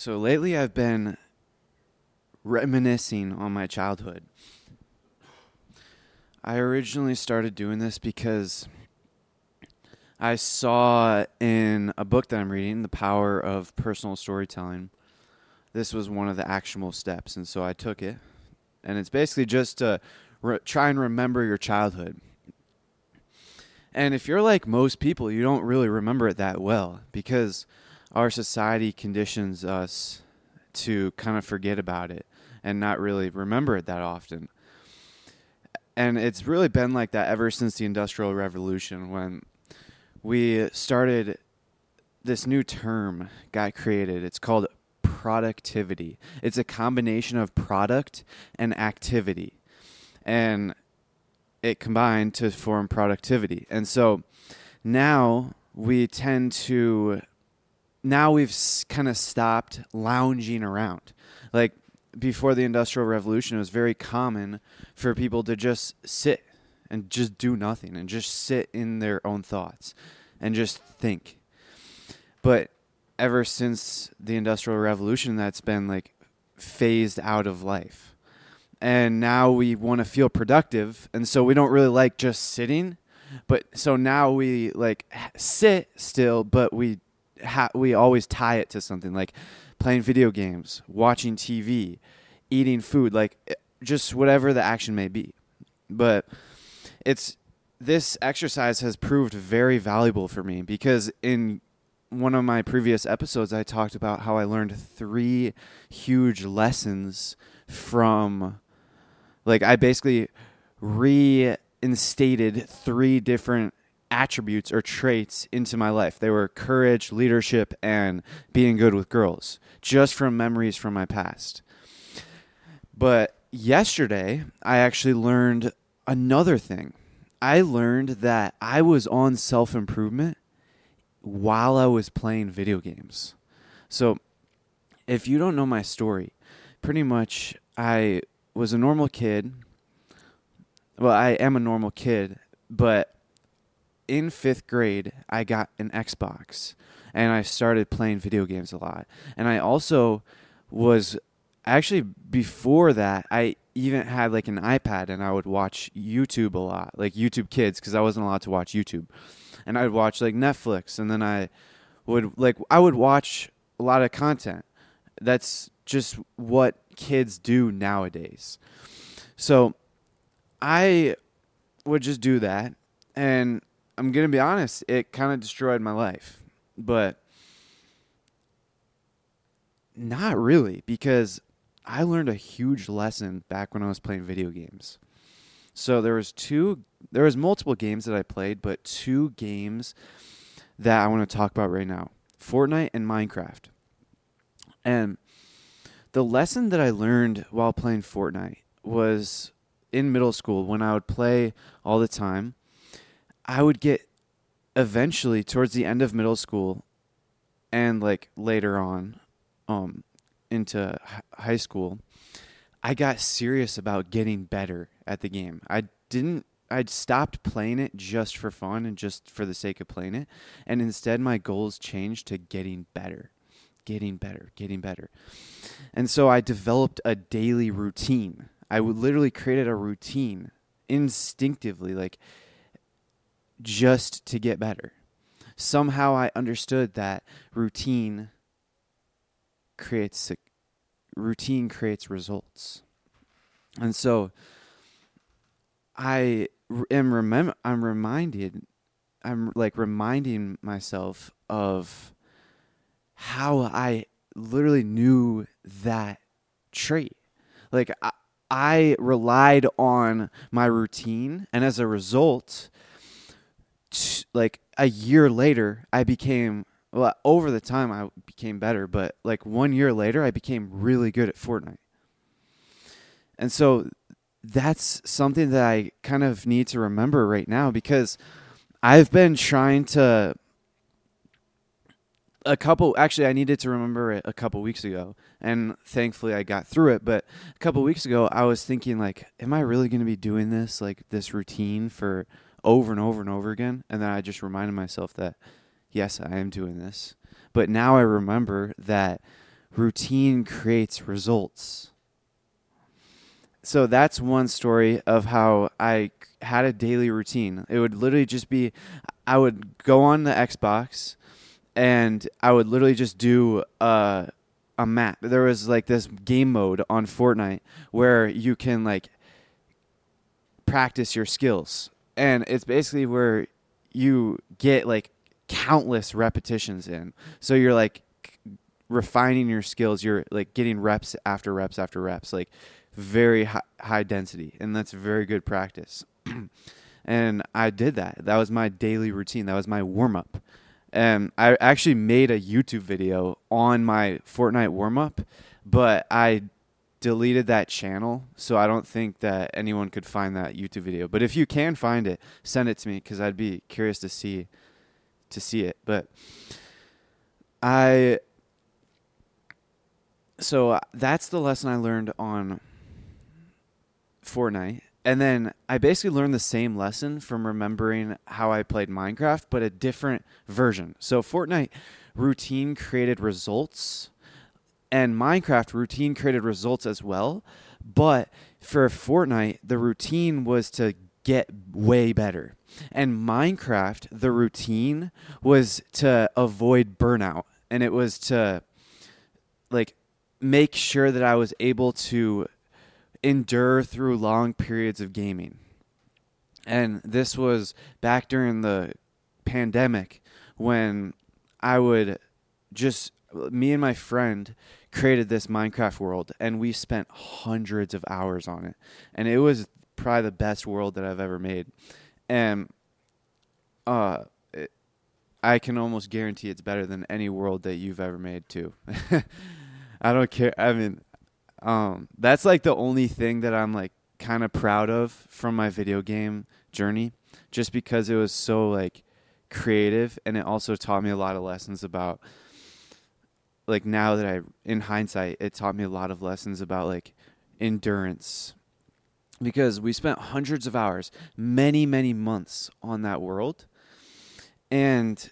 So lately I've been reminiscing on my childhood. I originally started doing this because I saw in a book that I'm reading, The Power of Personal Storytelling, this was one of the actionable steps. And so I took it. And it's basically just to re- try and remember your childhood. And if you're like most people, you don't really remember it that well because our society conditions us to kind of forget about it and not really remember it that often. And it's really been like that ever since the Industrial Revolution when we started this new term got created. It's called productivity. It's a combination of product and activity. And it combined to form productivity. And so now we tend to now we've kind of stopped lounging around. Like before the industrial revolution it was very common for people to just sit and just do nothing and just sit in their own thoughts and just think. But ever since the industrial revolution that's been like phased out of life and now we want to feel productive and so we don't really like just sitting but so now we like sit still but we ha- we always tie it to something like playing video games watching tv eating food like eh, just whatever the action may be. But it's this exercise has proved very valuable for me because in one of my previous episodes, I talked about how I learned three huge lessons from, like, I basically reinstated three different attributes or traits into my life. They were courage, leadership, and being good with girls, just from memories from my past. But yesterday, I actually learned another thing. I learned that I was on self improvement while I was playing video games. So, if you don't know my story, pretty much I was a normal kid. Well, I am a normal kid, but in fifth grade, I got an Xbox and I started playing video games a lot. And I also was actually before that, I even had like an iPad and I would watch YouTube a lot, like YouTube Kids, because I wasn't allowed to watch YouTube and I'd watch like Netflix, and then I would like I would watch a lot of content. That's just what kids do nowadays. So I would just do that, and I'm gonna be honest, it kind of destroyed my life, but not really because I learned a huge lesson back when I was playing video games. So there was two there was multiple games that I played, but two games that I want to talk about right now. Fortnite and Minecraft. And the lesson that I learned while playing Fortnite was in middle school when I would play all the time. I would get eventually towards the end of middle school and like later on um into high school I got serious about getting better at the game. I didn't I'd stopped playing it just for fun and just for the sake of playing it. And instead my goals changed to getting better. Getting better, getting better. And so I developed a daily routine. I would literally created a routine instinctively like just to get better. Somehow I understood that routine creates routine creates results. And so I am remember I'm reminded I'm like reminding myself of how I literally knew that trait. Like I, I relied on my routine and as a result t- like a year later I became well, over the time I became better, but like one year later, I became really good at Fortnite. And so that's something that I kind of need to remember right now because I've been trying to a couple actually I needed to remember it a couple weeks ago and thankfully I got through it but a couple weeks ago I was thinking like am I really going to be doing this like this routine for over and over and over again and then I just reminded myself that yes, I am doing this. But now I remember that routine creates results. So that's one story of how I had a daily routine. It would literally just be I would go on the Xbox and I would literally just do a a map. There was like this game mode on Fortnite where you can like practice your skills. And it's basically where you get like countless repetitions in. So you're like refining your skills. You're like getting reps after reps after reps, like very high, high density. And that's very good practice. and I did that. That was my daily routine. That was my warm up. And I actually made a YouTube video on my Fortnite warm up, but I deleted that channel, so I don't think that anyone could find that YouTube video. But if you can find it, send it to me because I'd be curious to see to see it. But I so uh, that's the lesson I learned on Fortnite. And then I basically learned the same lesson from remembering how I played Minecraft, but a different version. So Fortnite routine created results and Minecraft routine created results as well. But for Fortnite, the routine was to get way better. And Minecraft, the routine was to avoid burnout. And it was to like make sure that I was able to endure through long periods of gaming. And this was back during the pandemic when I would just me and my friend created this Minecraft world, and we spent hundreds of hours on it, and it was probably the best world that I've ever made, and uh, it, I can almost guarantee it's better than any world that you've ever made too. I don't care. I mean, um, that's like the only thing that I'm like kind of proud of from my video game journey, just because it was so like creative, and it also taught me a lot of lessons about like now that I in hindsight it taught me a lot of lessons about like endurance because we spent hundreds of hours, many many months on that world and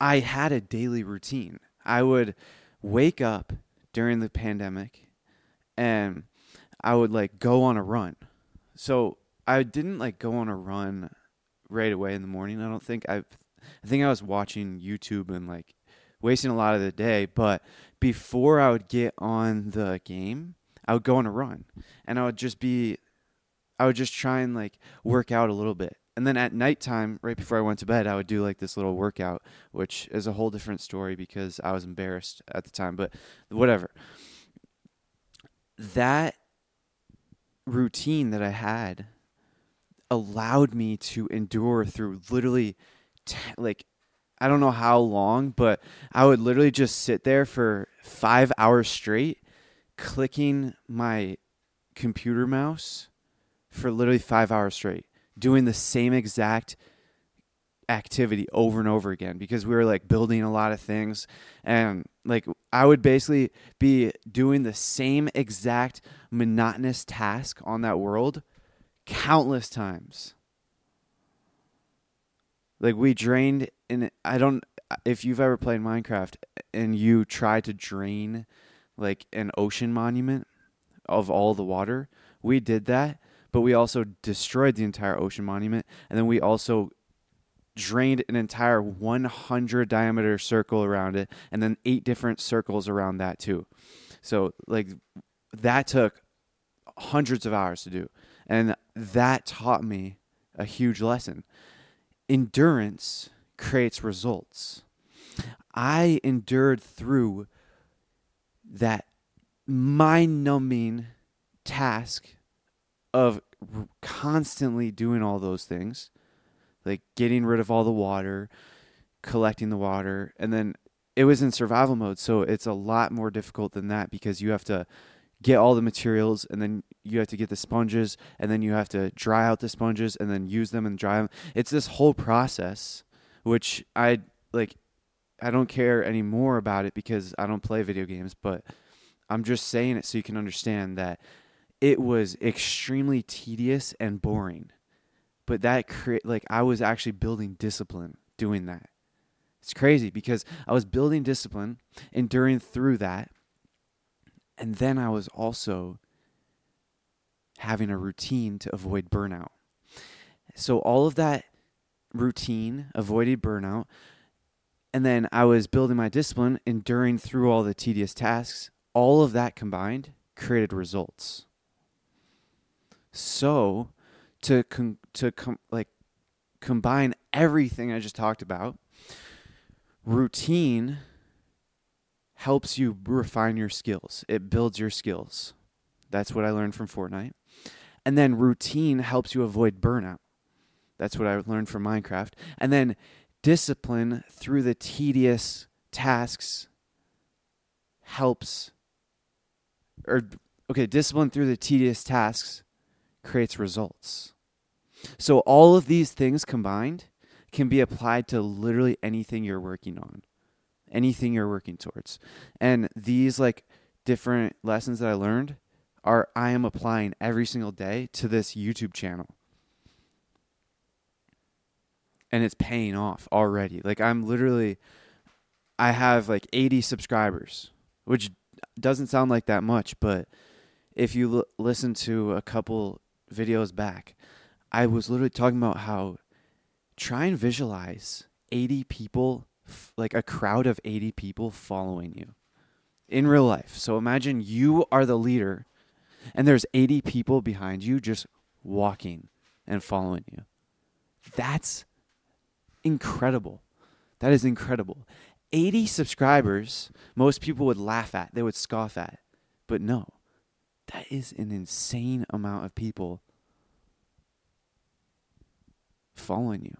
I had a daily routine. I would wake up during the pandemic and I would like go on a run. So I didn't like go on a run right away in the morning. I don't think I I think I was watching YouTube and like wasting a lot of the day. But before I would get on the game, I would go on a run, and I would just be, I would just try and like work out a little bit. And then at nighttime, right before I went to bed, I would do like this little workout, which is a whole different story because I was embarrassed at the time. But whatever. That routine that I had allowed me to endure through literally t- like I don't know how long, but I would literally just sit there for five hours straight, clicking my computer mouse for literally five hours straight, doing the same exact activity over and over again because we were like building a lot of things. And like I would basically be doing the same exact monotonous task on that world countless times like we drained and I don't if you've ever played Minecraft and you try to drain like an ocean monument of all the water, we did that, but we also destroyed the entire ocean monument and then we also drained an entire 100 diameter circle around it and then eight different circles around that too. So like that took hundreds of hours to do. And that taught me a huge lesson. Endurance creates results. I endured through that mind numbing task of constantly doing all those things, like getting rid of all the water, collecting the water, and then it was in survival mode. So it's a lot more difficult than that because you have to get all the materials and then you have to get the sponges and then you have to dry out the sponges and then use them and dry them. It's this whole process which I like I don't care anymore about it because I don't play video games, but I'm just saying it so you can understand that it was extremely tedious and boring. But that create like I was actually building discipline doing that. It's crazy because I was building discipline, enduring through that, and then I was also having a routine to avoid burnout. So all of that routine avoided burnout. And then I was building my discipline, enduring through all the tedious tasks. All of that combined created results. So to com- to com- like combine everything I just talked about, routine helps you refine your skills. It builds your skills. That's what I learned from Fortnite. And then routine helps you avoid burnout. That's what I learned from Minecraft. And then discipline through the tedious tasks helps or okay, discipline through the tedious tasks creates results. So all of these things combined can be applied to literally anything you're working on, anything you're working towards. And these like different lessons that I learned are I am applying every single day to this YouTube channel. And it's paying off already. Like I'm literally I have like 80 subscribers, which doesn't sound like that much, but if you l- listen to a couple videos back, I was literally talking about how try and visualize 80 people, like a crowd of 80 people following you in real life. So imagine you are the leader and there's 80 people behind you just walking and following you. That's incredible. That is incredible. 80 subscribers, most people would laugh at, they would scoff at. But no, that is an insane amount of people following you.